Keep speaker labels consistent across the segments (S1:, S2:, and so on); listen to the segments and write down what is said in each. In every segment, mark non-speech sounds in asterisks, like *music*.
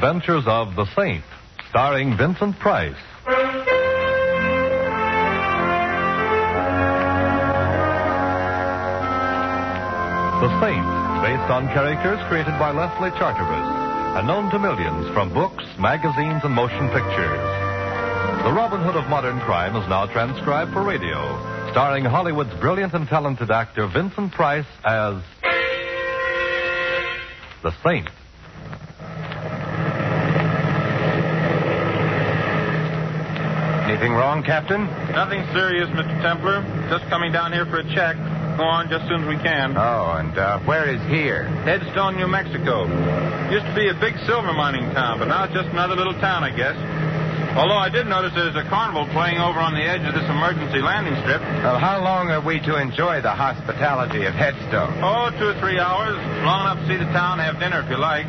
S1: Adventures of the Saint, starring Vincent Price. The Saint, based on characters created by Leslie Charteris and known to millions from books, magazines, and motion pictures. The Robin Hood of modern crime is now transcribed for radio, starring Hollywood's brilliant and talented actor Vincent Price as the Saint.
S2: Anything wrong, Captain?
S3: Nothing serious, Mr. Templar. Just coming down here for a check. Go on just as soon as we can.
S2: Oh, and uh, where is here?
S3: Headstone, New Mexico. Used to be a big silver mining town, but now it's just another little town, I guess. Although I did notice there's a carnival playing over on the edge of this emergency landing strip.
S2: Well, how long are we to enjoy the hospitality of Headstone?
S3: Oh, two or three hours. Long enough to see the town, have dinner if you like.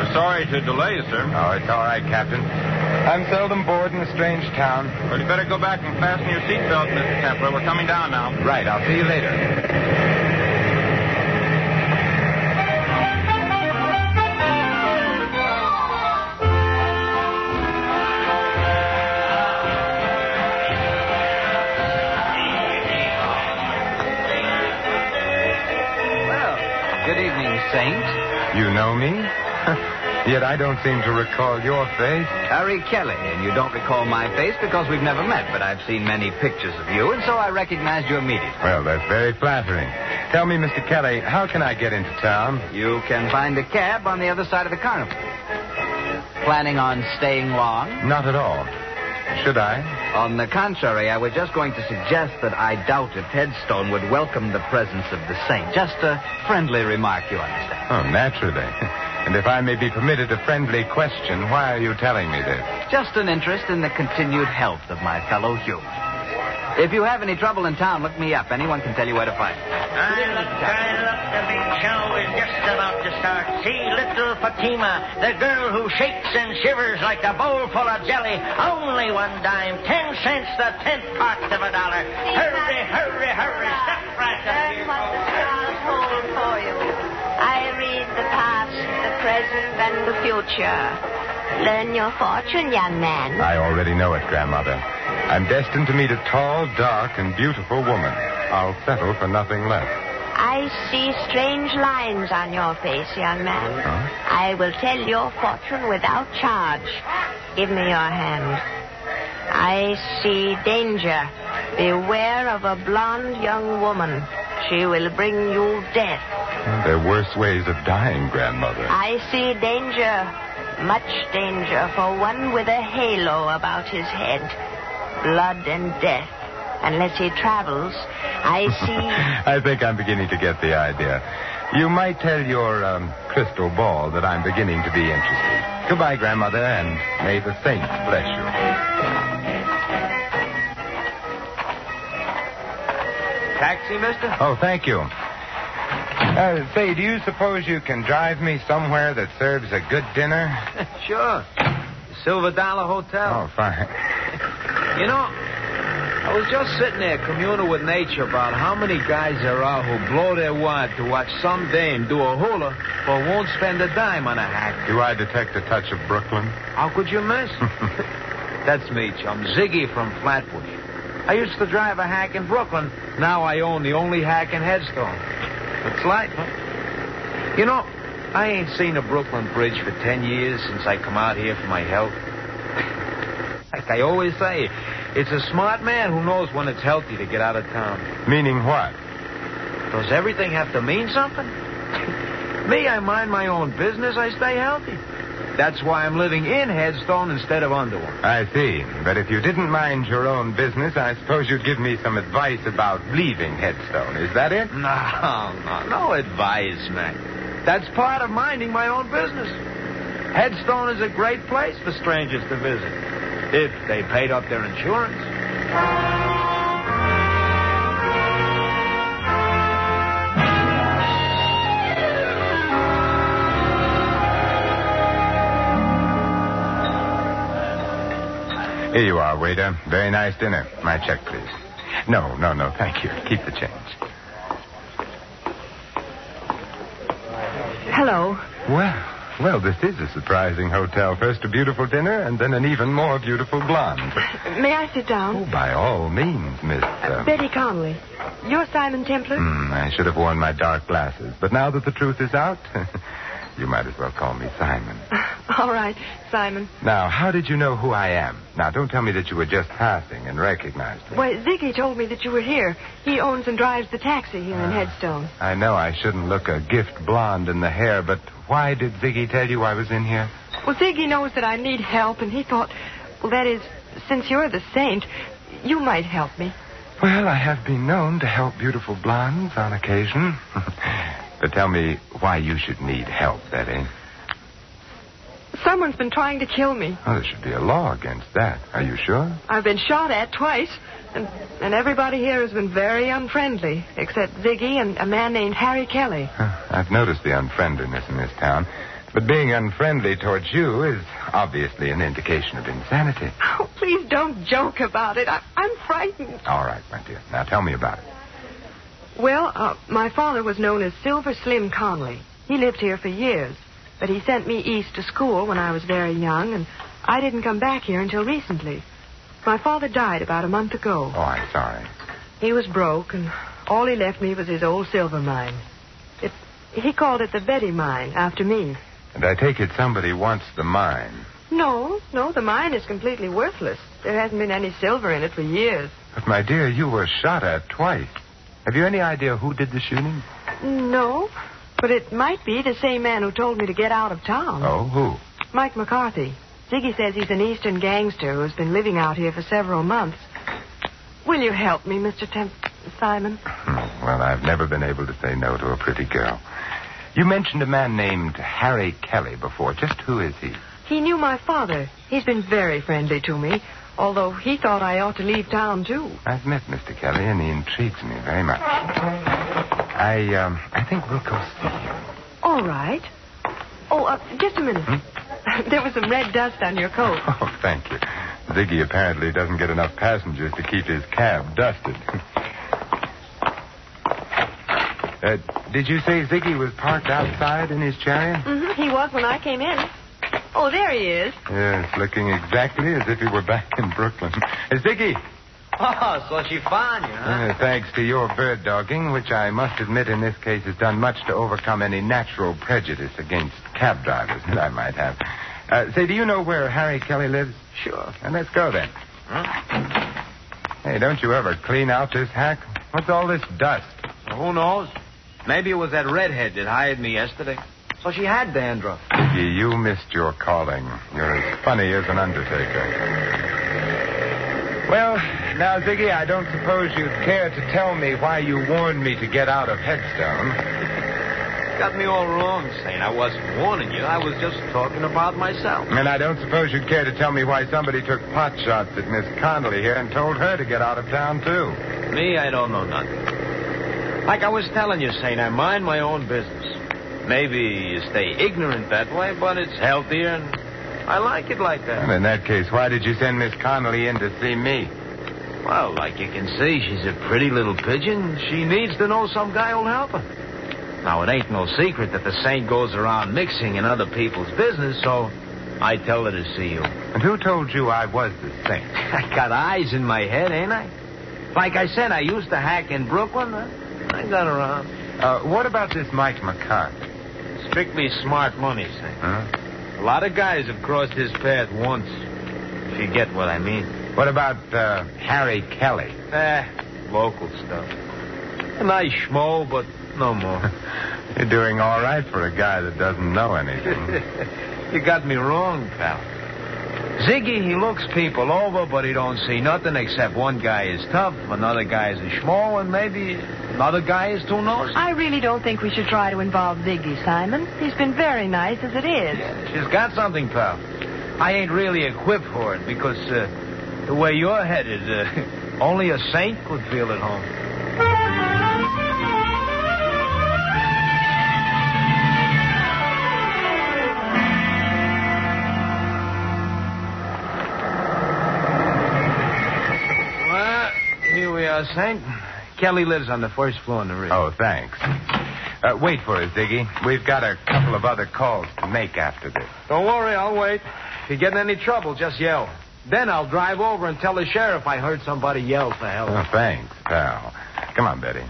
S3: We're sorry to delay you, sir.
S2: Oh, it's all right, Captain. I'm seldom bored in a strange town.
S3: Well, you better go back and fasten your seatbelt, Mr. Templar. We're coming down now.
S2: Right, I'll see you later.
S4: Well, good evening, Saint.
S2: You know me? *laughs* Yet I don't seem to recall your face.
S4: Harry Kelly, and you don't recall my face because we've never met, but I've seen many pictures of you, and so I recognized you immediately.
S2: Well, that's very flattering. Tell me, Mr. Kelly, how can I get into town?
S4: You can find a cab on the other side of the carnival. Planning on staying long?
S2: Not at all. Should I?
S4: On the contrary, I was just going to suggest that I doubt if Headstone would welcome the presence of the saint. Just a friendly remark, you understand.
S2: Oh, naturally. *laughs* And if I may be permitted a friendly question, why are you telling me this?
S4: Just an interest in the continued health of my fellow human. If you have any trouble in town, look me up. Anyone can tell you where to find me.
S5: I look, I look, the big show is just about to start. See little Fatima, the girl who shakes and shivers like a bowl full of jelly. Only one dime, ten cents the tenth part of a dollar. Hurry, hurry, hurry, step right up
S6: Learn
S5: here.
S6: what the stars hold for you. Present, and the future. Learn your fortune, young man.
S2: I already know it, Grandmother. I'm destined to meet a tall, dark, and beautiful woman. I'll settle for nothing less.
S6: I see strange lines on your face, young man.
S2: Huh?
S6: I will tell your fortune without charge. Give me your hand. I see danger. Beware of a blonde young woman. She will bring you death.
S2: There are worse ways of dying, Grandmother.
S6: I see danger, much danger for one with a halo about his head. Blood and death. Unless he travels, I see. *laughs*
S2: I think I'm beginning to get the idea. You might tell your um, crystal ball that I'm beginning to be interested. Goodbye, Grandmother, and may the saints bless you.
S4: Taxi, mister?
S2: Oh, thank you. Uh, say, do you suppose you can drive me somewhere that serves a good dinner? *laughs*
S7: Sure. Silver Dollar Hotel.
S2: Oh, fine.
S7: You know, I was just sitting there communing with nature about how many guys there are who blow their wad to watch some dame do a hula but won't spend a dime on a hack.
S2: Do I detect a touch of Brooklyn?
S7: How could you miss? *laughs* That's me, chum. Ziggy from Flatbush. I used to drive a hack in Brooklyn. Now I own the only hack in Headstone. It's life, huh? You know, I ain't seen a Brooklyn Bridge for ten years since I come out here for my health. *laughs* like I always say, it's a smart man who knows when it's healthy to get out of town.
S2: Meaning what?
S7: Does everything have to mean something? *laughs* Me, I mind my own business. I stay healthy. That's why I'm living in Headstone instead of under one.
S2: I see. But if you didn't mind your own business, I suppose you'd give me some advice about leaving Headstone. Is that it?
S7: No, no, no advice, man. That's part of minding my own business. Headstone is a great place for strangers to visit if they paid up their insurance.
S2: Here you are, waiter. Very nice dinner. My check, please. No, no, no, thank you. Keep the change.
S8: Hello.
S2: Well, Well, this is a surprising hotel. First a beautiful dinner, and then an even more beautiful blonde.
S8: May I sit down?
S2: Oh, by all means, Miss. Uh,
S8: Betty Connelly. You're Simon Templar?
S2: hmm, I should have worn my dark glasses. But now that the truth is out, *laughs* you might as well call me Simon. *laughs*
S8: All right, Simon.
S2: Now, how did you know who I am? Now, don't tell me that you were just passing and recognized me.
S8: Why, Ziggy told me that you were here. He owns and drives the taxi here in ah. Headstone.
S2: I know I shouldn't look a gift blonde in the hair, but why did Ziggy tell you I was in here?
S8: Well, Ziggy knows that I need help, and he thought, well, that is, since you're the saint, you might help me.
S2: Well, I have been known to help beautiful blondes on occasion. *laughs* but tell me why you should need help, Betty.
S8: Someone's been trying to kill me.
S2: Oh, there should be a law against that. Are you sure?
S8: I've been shot at twice, and, and everybody here has been very unfriendly, except Ziggy and a man named Harry Kelly.
S2: Huh, I've noticed the unfriendliness in this town. But being unfriendly towards you is obviously an indication of insanity.
S8: Oh, please don't joke about it. I, I'm frightened.
S2: All right, my dear. Now tell me about it.
S8: Well, uh, my father was known as Silver Slim Connelly. He lived here for years, but he sent me east to school when I was very young, and I didn't come back here until recently. My father died about a month ago.
S2: Oh, I'm sorry.
S8: He was broke, and all he left me was his old silver mine. It, he called it the Betty Mine after me.
S2: And I take it somebody wants the mine.
S8: No, no, the mine is completely worthless. There hasn't been any silver in it for years.
S2: But, my dear, you were shot at twice. Have you any idea who did the shooting?
S8: No, but it might be the same man who told me to get out of town.
S2: Oh, who?
S8: Mike McCarthy. Ziggy says he's an eastern gangster who's been living out here for several months. Will you help me, Mr. Temp... Simon?
S2: Hmm, Well, I've never been able to say no to a pretty girl. You mentioned a man named Harry Kelly before. Just who is he?
S8: He knew my father. He's been very friendly to me, although he thought I ought to leave town, too.
S2: I've met Mr. Kelly, and he intrigues me very much. I, um, I think we'll go see him.
S8: All right. Oh, uh, just a minute. *laughs* there was some red dust on your coat.
S2: Oh, thank you. Ziggy apparently doesn't get enough passengers to keep his cab dusted. *laughs* uh, did you say Ziggy was parked outside in his chariot?
S8: Mm-hmm. He was when I came in. Oh, there he is.
S2: Yes, looking exactly as if he were back in Brooklyn. Uh, Ziggy,
S7: Oh, so she found you, huh?
S2: uh, thanks to your bird dogging, which I must admit in this case has done much to overcome any natural prejudice against cab drivers that I might have. Uh, say, do you know where Harry Kelly lives?
S7: Sure.
S2: And let's go then. Hey, don't you ever clean out this hack? What's all this dust?
S7: Who knows? Maybe it was that redhead that hired me yesterday. So she had dandruff.
S2: You missed your calling. You're as funny as an undertaker. Well, now, Ziggy, I don't suppose you'd care to tell me why you warned me to get out of Headstone.
S7: Got me all wrong, Saint. I wasn't warning you. I was just talking about myself.
S2: And I don't suppose you'd care to tell me why somebody took pot shots at Miss Connelly here and told her to get out of town, too.
S7: Me, I don't know nothing. Like I was telling you, Saint, I mind my own business. Maybe you stay ignorant that way, but it's healthier, and I like it like that.
S2: Well, in that case, why did you send Miss Connelly in to see me?
S7: Well, like you can see, she's a pretty little pigeon. She needs to know some guy will help her. Now, it ain't no secret that the saint goes around mixing in other people's business, so I tell her to see you.
S2: And who told you I was the saint? *laughs*
S7: I got eyes in my head, ain't I? Like I said, I used to hack in Brooklyn. huh? I got around.
S2: Uh, what about this Mike McCarthy?
S7: Strictly smart money, Saint.
S2: Huh?
S7: A lot of guys have crossed his path once. If you get what I mean.
S2: What about uh, Harry Kelly?
S7: Eh, local stuff. A nice schmo, but no more. *laughs*
S2: You're doing all right for a guy that doesn't know anything. *laughs*
S7: you got me wrong, pal. Ziggy, he looks people over, but he don't see nothing except one guy is tough, another guy is a schmo, and maybe another guy is too nosy.
S8: I really don't think we should try to involve Ziggy, Simon. He's been very nice as it is.
S7: She's got something, pal. I ain't really equipped for it because uh, the way you're headed, uh, *laughs* only a saint could feel at home. Well, here we are, Saint. Kelly lives on the first floor in the rear.
S2: oh, thanks. Uh, wait for us, Ziggy. We've got a couple of other calls to make after this.
S7: Don't worry, I'll wait. If you get in any trouble, just yell. Then I'll drive over and tell the sheriff I heard somebody yell for help.
S2: Oh, thanks, pal. Come on, Betty.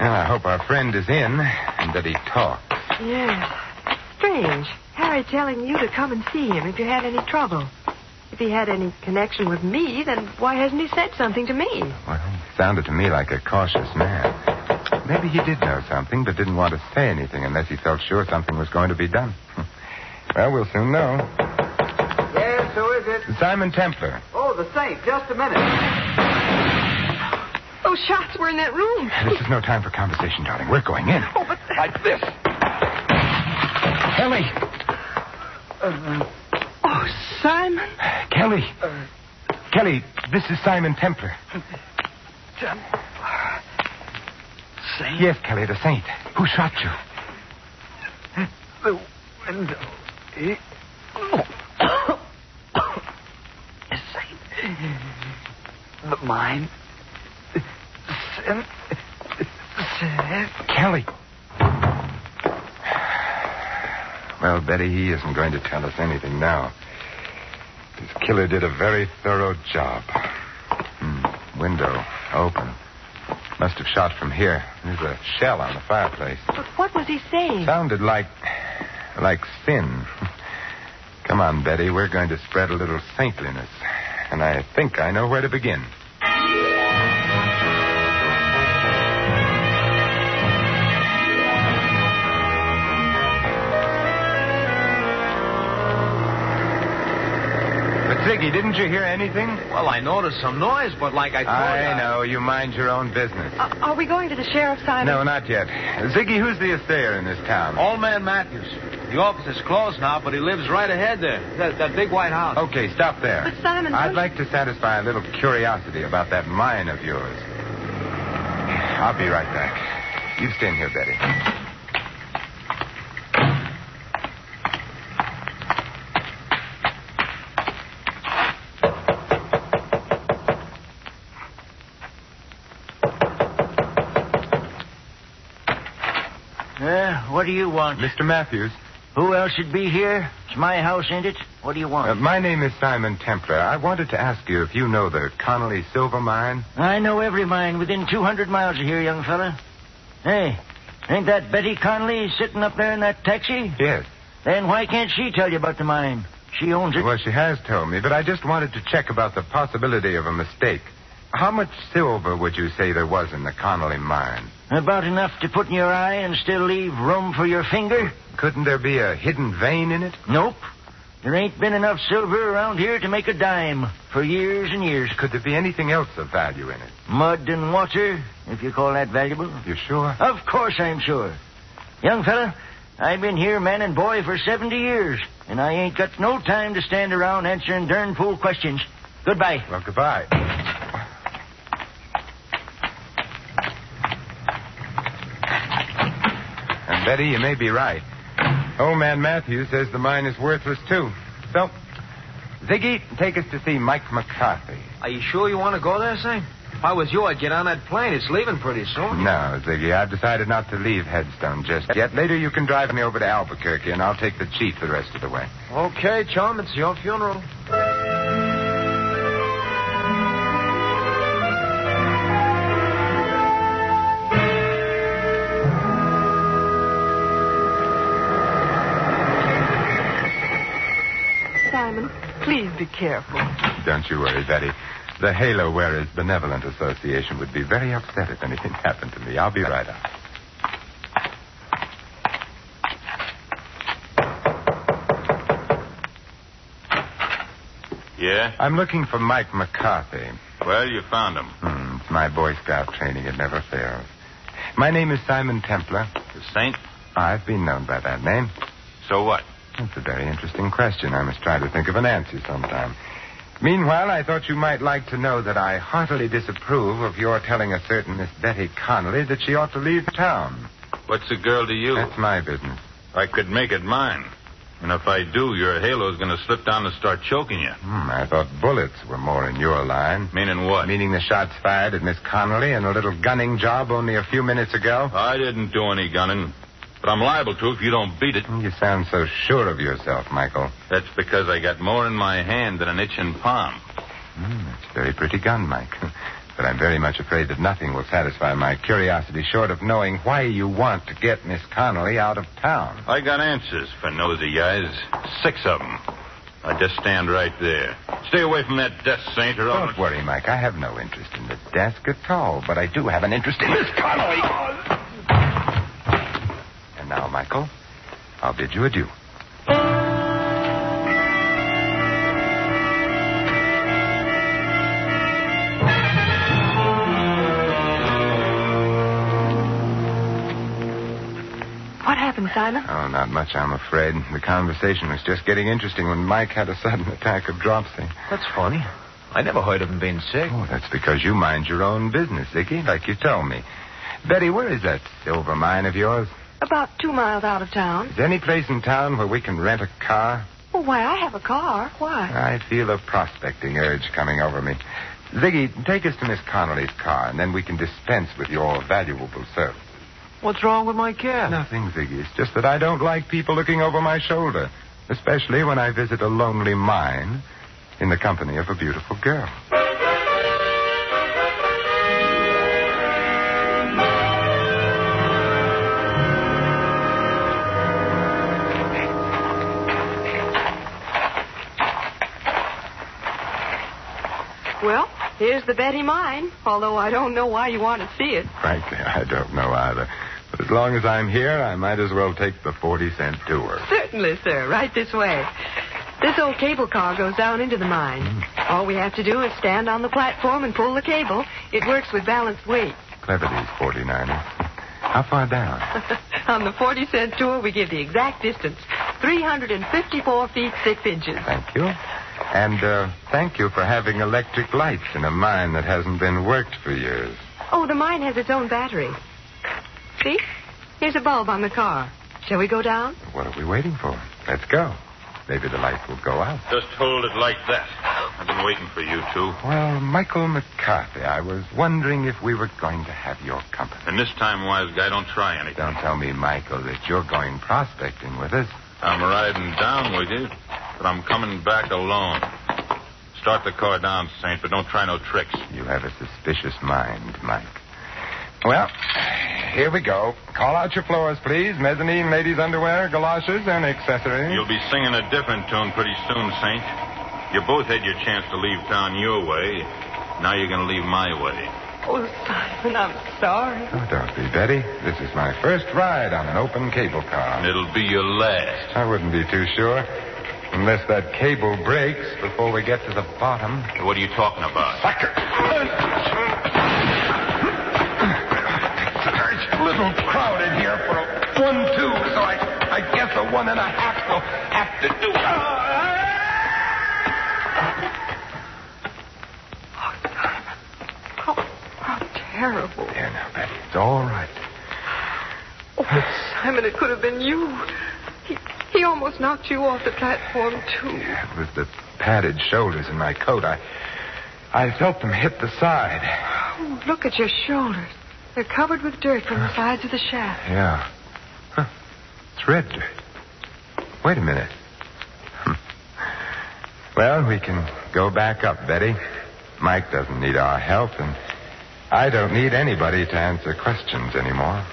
S2: Well, I hope our friend is in and that he talks.
S8: Yes. Strange. Harry telling you to come and see him if you had any trouble. If he had any connection with me, then why hasn't he said something to me?
S2: Well, he sounded to me like a cautious man. Maybe he did know something, but didn't want to say anything unless he felt sure something was going to be done. *laughs* well, we'll soon know.
S4: Yes, who is it?
S2: Simon Templar.
S4: Oh, the saint. Just a minute.
S8: Those shots were in that room.
S2: This is no time for conversation, darling. We're going in.
S8: Oh, but
S2: Like this. Kelly.
S8: oh, Simon.
S2: Kelly. Uh, Kelly, this is Simon Templar. Templar.
S4: Saint?
S2: Yes, Kelly, the saint. Who shot you?
S4: The window. Eh? *coughs* He... Saint. The mine. Sin. Sin.
S2: Kelly. Well, Betty, he isn't going to tell us anything now. Killer did a very thorough job. Hmm. Window open. Must have shot from here. There's a shell on the fireplace.
S8: But what was he saying?
S2: Sounded like. like sin. Come on, Betty. We're going to spread a little saintliness. And I think I know where to begin. But Ziggy, didn't you hear anything?
S7: Well, I noticed some noise, but like I thought.
S2: I know. You mind your own business.
S8: Uh, are we going to the sheriff's, Simon?
S2: No, not yet. Ziggy, who's the assayer in this town?
S7: Old man Matthews. The office is closed now, but he lives right ahead there. That, that big white house.
S2: Okay, stop there.
S8: But, Simon,
S2: I'd
S8: don't-
S2: like to satisfy a little curiosity about that mine of yours. I'll be right back. You stay in here, Betty.
S5: Uh, what do you want?
S2: Mr. Matthews,
S5: Who else should be here? It's my house, ain't it? What do you want?
S2: uh, my name is Simon Templar. I wanted to ask you if you know the Connelly Silver Mine.
S5: I know every mine within 200 miles of here, young fella. Hey, ain't that Betty Connelly sitting up there in that taxi?
S2: Yes.
S5: Then why can't she tell you about the mine? She owns it.
S2: Well, she has told me, but I just wanted to check about the possibility of a mistake. How much silver would you say there was in the Connelly mine?
S5: About enough to put in your eye and still leave room for your finger?
S2: Couldn't there be a hidden vein in it?
S5: Nope. There ain't been enough silver around here to make a dime for years and years.
S2: Could there be anything else of value in it?
S5: Mud and water, if you call that valuable.
S2: You sure?
S5: Of course I'm sure. Young fella, I've been here man and boy for 70 years, and I ain't got no time to stand around answering darn fool questions. Goodbye.
S2: Well, goodbye. And Betty, you may be right. Old man Matthews says the mine is worthless too. So, Ziggy, take us to see Mike McCarthy.
S7: Are you sure you want to go there, Sam? If I was you, I'd get on that plane. It's leaving pretty soon.
S2: No, Ziggy, I've decided not to leave Headstone just yet. Later, you can drive me over to Albuquerque, and I'll take the chief the rest of the way.
S7: Okay, chum, it's your funeral.
S8: Please be careful.
S2: Don't you worry, Betty. The Halo Wearers Benevolent Association would be very upset if anything *laughs* happened to me. I'll be right up.
S3: Yeah?
S2: I'm looking for Mike McCarthy.
S3: Well, you found him.
S2: Hmm, it's my Boy Scout training. It never fails. My name is Simon Templar.
S3: The Saint?
S2: I've been known by that name.
S3: So what?
S2: That's a very interesting question. I must try to think of an answer sometime. Meanwhile, I thought you might like to know that I heartily disapprove of your telling a certain Miss Betty Connelly that she ought to leave town.
S3: What's a girl to you?
S2: That's my business.
S3: I could make it mine. And if I do, your halo's going to slip down and start choking you.
S2: Hmm, I thought bullets were more in your line.
S3: Meaning what?
S2: Meaning the shots fired at Miss Connelly and a little gunning job only a few minutes ago?
S3: I didn't do any gunning. But I'm liable to if you don't beat it.
S2: You sound so sure of yourself, Michael.
S3: That's because I got more in my hand than an itching palm.
S2: Mm, that's a very pretty gun, Mike. *laughs* but I'm very much afraid that nothing will satisfy my curiosity short of knowing why you want to get Miss Connelly out of town.
S3: I got answers for nosy guys. Six of them. I just stand right there. Stay away from that desk, Saint, or I'll...
S2: Don't worry, Mike. I have no interest in the desk at all, but I do have an interest in Miss Connelly. And now, Michael, I'll bid you adieu.
S8: What happened, Simon?
S2: Oh, not much, I'm afraid. The conversation was just getting interesting when Mike had a sudden *laughs* attack of dropsy.
S7: That's funny. I never heard of him being sick.
S2: Oh, that's because you mind your own business, Ziggy, like you told me. Betty, where is that silver mine of yours?
S8: About two miles out of town.
S2: Is there any place in town where we can rent a car?
S8: Well, why, I have a car. Why?
S2: I feel a prospecting urge coming over me. Ziggy, take us to Miss Connelly's car, and then we can dispense with your valuable service.
S7: What's wrong with my car?
S2: Nothing, Ziggy. It's just that I don't like people looking over my shoulder, especially when I visit a lonely mine in the company of a beautiful girl.
S8: Well, here's the Betty mine, although I don't know why you want to see it.
S2: Frankly, *laughs* I don't know either. But as long as I'm here, I might as well take the 40 cent tour.
S8: Certainly, sir. Right this way. This old cable car goes down into the mine. Hmm. All we have to do is stand on the platform and pull the cable. It works with balanced weight.
S2: Clever, these 49ers. How far down? *laughs*
S8: on the 40 cent tour, we give the exact distance 354 feet 6 inches.
S2: Thank you. And uh, thank you for having electric lights in a mine that hasn't been worked for years.
S8: Oh, the mine has its own battery. See? Here's a bulb on the car. Shall we go down?
S2: What are we waiting for? Let's go. Maybe the light will go out.
S3: Just hold it like that. I've been waiting for you two.
S2: Well, Michael McCarthy, I was wondering if we were going to have your company.
S3: And this time, wise guy, don't try anything.
S2: Don't tell me, Michael, that you're going prospecting with us.
S3: I'm riding down with you, but I'm coming back alone. Start the car down, Saint, but don't try no tricks.
S2: You have a suspicious mind, Mike. Well, here we go. Call out your floors, please. Mezzanine ladies' underwear, galoshes, and accessories.
S3: You'll be singing a different tune pretty soon, Saint. You both had your chance to leave town your way. Now you're going to leave my way.
S8: Oh, Simon, I'm sorry.
S2: Oh, don't be, Betty. This is my first ride on an open cable car.
S3: And it'll be your last.
S2: I wouldn't be too sure. Unless that cable breaks before we get to the bottom.
S3: What are you talking about?
S2: Sucker! There's a little crowded here for a one-two, so I, I guess a one and a half will have to do.
S8: How, how terrible.
S2: There now, Betty. It's all right.
S8: Oh, but Simon, it could have been you. He, almost knocked you off the platform, too.
S2: It was the padded shoulders in my coat. I, I felt them hit the side.
S8: Oh, look at your shoulders. They're covered with dirt from the sides of the shaft.
S2: Yeah. Huh. It's red dirt. Wait a minute. Hmm. Well, we can go back up, Betty. Mike doesn't need our help, and I don't need anybody to answer questions anymore.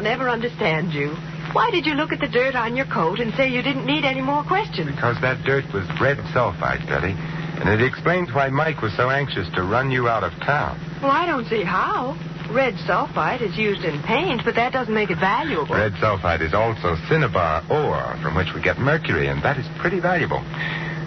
S8: I'll never understand you. Why did you look at the dirt on your coat and say you didn't need any more questions?
S2: Because that dirt was red sulfide, Betty. And it explains why Mike was so anxious to run you out of town.
S8: Well, I don't see how. Red sulfide is used in paint, but that doesn't make it valuable.
S2: Red sulfide is also cinnabar ore, from which we get mercury, and that is pretty valuable.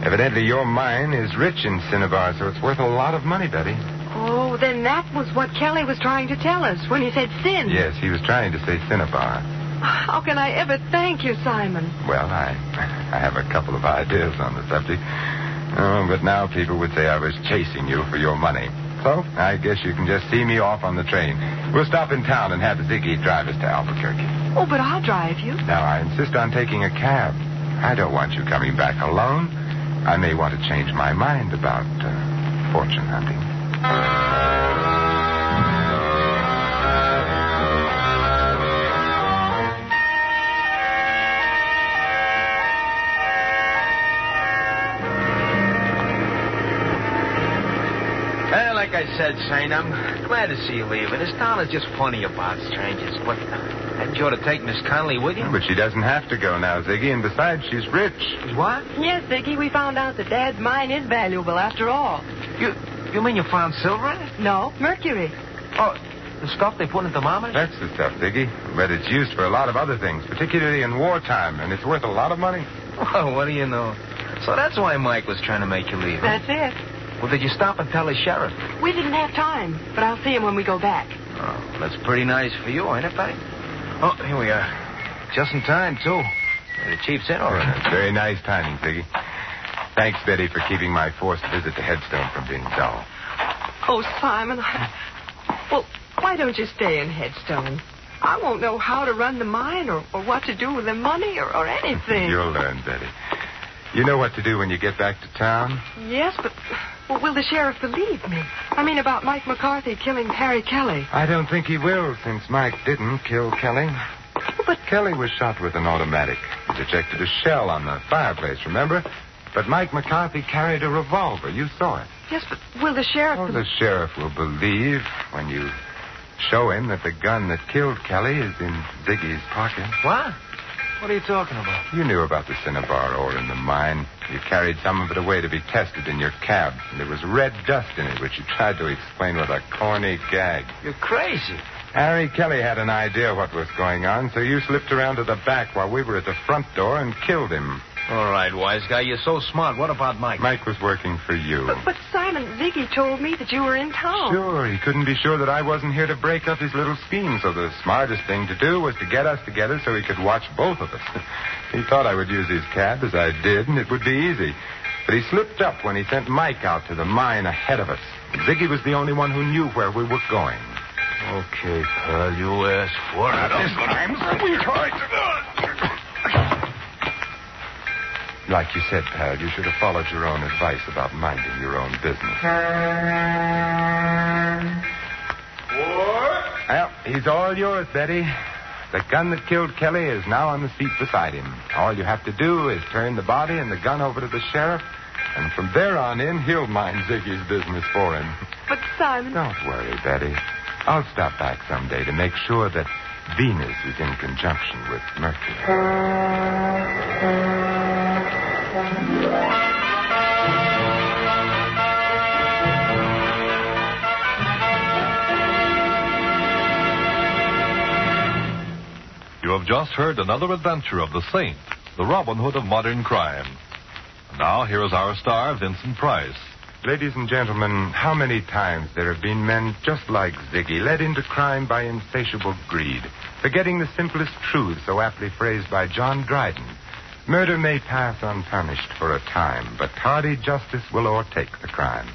S2: Evidently, your mine is rich in cinnabar, so it's worth a lot of money, Betty.
S8: Oh, then that was what Kelly was trying to tell us when he said sin.
S2: Yes, he was trying to say cinnabar.
S8: How can I ever thank you, Simon?
S2: Well, I, I have a couple of ideas on the subject. Oh, but now people would say I was chasing you for your money. So I guess you can just see me off on the train. We'll stop in town and have the Ziggy drive us to Albuquerque.
S8: Oh, but I'll drive you.
S2: Now, I insist on taking a cab. I don't want you coming back alone. I may want to change my mind about uh, fortune hunting.
S7: Well, like I said, Saint, I'm glad to see you leaving. This town is just funny about strangers. But hadn't you ought to take Miss Connelly with you?
S2: But she doesn't have to go now, Ziggy, and besides, she's rich.
S7: What?
S8: Yes, Ziggy, we found out that Dad's mine is valuable after all.
S7: You you mean you found silver in it?
S8: No, mercury.
S7: Oh, the stuff they put in thermometers?
S2: That's the stuff, Ziggy. But it's used for a lot of other things, particularly in wartime, and it's worth a lot of money. *laughs*
S7: Well, what do you know? So that's why Mike was trying to make you leave. huh?
S8: That's it.
S7: Well, did you stop and tell the sheriff?
S8: We didn't have time, but I'll see him when we go back.
S7: Oh, that's pretty nice for you, ain't it, buddy? Oh, here we are. Just in time, too. The chief's in already.
S2: It's very nice timing, Ziggy. Thanks, Betty, for keeping my forced visit to Headstone from being dull.
S8: Oh, Simon, I... Well, why don't you stay in Headstone? I won't know how to run the mine or, or what to do with the money or, or anything.
S2: You'll learn, Betty. You know what to do when you get back to town?
S8: Yes, but well, will the sheriff believe me? I mean, about Mike McCarthy killing Harry Kelly.
S2: I don't think he will, since Mike didn't kill Kelly.
S8: But
S2: Kelly was shot with an automatic. It ejected a shell on the fireplace, remember? But Mike McCarthy carried a revolver. You saw it.
S8: yes, but will the sheriff?
S2: Oh, the sheriff will believe when you show him that the gun that killed Kelly is in Ziggy's pocket.
S7: What? What are you talking about?
S2: You knew about the cinnabar ore in the mine. You carried some of it away to be tested in your cab, and there was red dust in it, which you tried to explain with a corny gag.
S7: You're crazy.
S2: Harry Kelly had an idea what was going on, so you slipped around to the back while we were at the front door and killed him.
S7: All right, wise guy, you're so smart. What about Mike?
S2: Mike was working for you.
S8: But, but Simon, Ziggy told me that you were in town.
S2: Sure, he couldn't be sure that I wasn't here to break up his little scheme, so the smartest thing to do was to get us together so he could watch both of us. *laughs* he thought I would use his cab, as I did, and it would be easy. But he slipped up when he sent Mike out to the mine ahead of us. Ziggy was the only one who knew where we were going.
S7: Okay, pal, you asked for it.
S2: This time, sweetheart. Like you said, pal, you should have followed your own advice about minding your own business. What? Well, he's all yours, Betty. The gun that killed Kelly is now on the seat beside him. All you have to do is turn the body and the gun over to the sheriff, and from there on in, he'll mind Ziggy's business for him.
S8: But Simon,
S2: Don't worry, Betty. I'll stop back someday to make sure that Venus is in conjunction with Mercury.
S1: You have just heard another adventure of the Saint, the Robin Hood of modern crime. Now, here is our star, Vincent Price.
S2: Ladies and gentlemen, how many times there have been men just like Ziggy, led into crime by insatiable greed, forgetting the simplest truth so aptly phrased by John Dryden. Murder may pass unpunished for a time, but tardy justice will o'ertake the crime.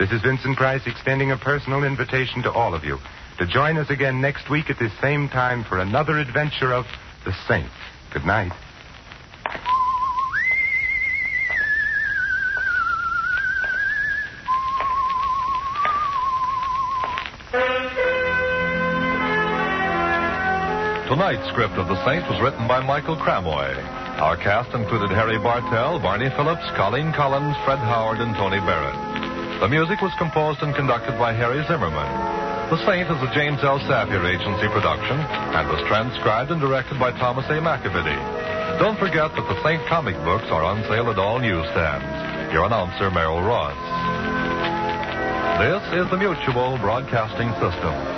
S2: This is Vincent Price extending a personal invitation to all of you to join us again next week at this same time for another adventure of the Saint. Good night.
S1: Tonight's script of The Saint was written by Michael Cramoy. Our cast included Harry Bartell, Barney Phillips, Colleen Collins, Fred Howard, and Tony Barrett. The music was composed and conducted by Harry Zimmerman. The Saint is a James L. Saphier agency production and was transcribed and directed by Thomas A. McAvity. Don't forget that the Saint comic books are on sale at all newsstands. Your announcer, Merrill Ross. This is the Mutual Broadcasting System.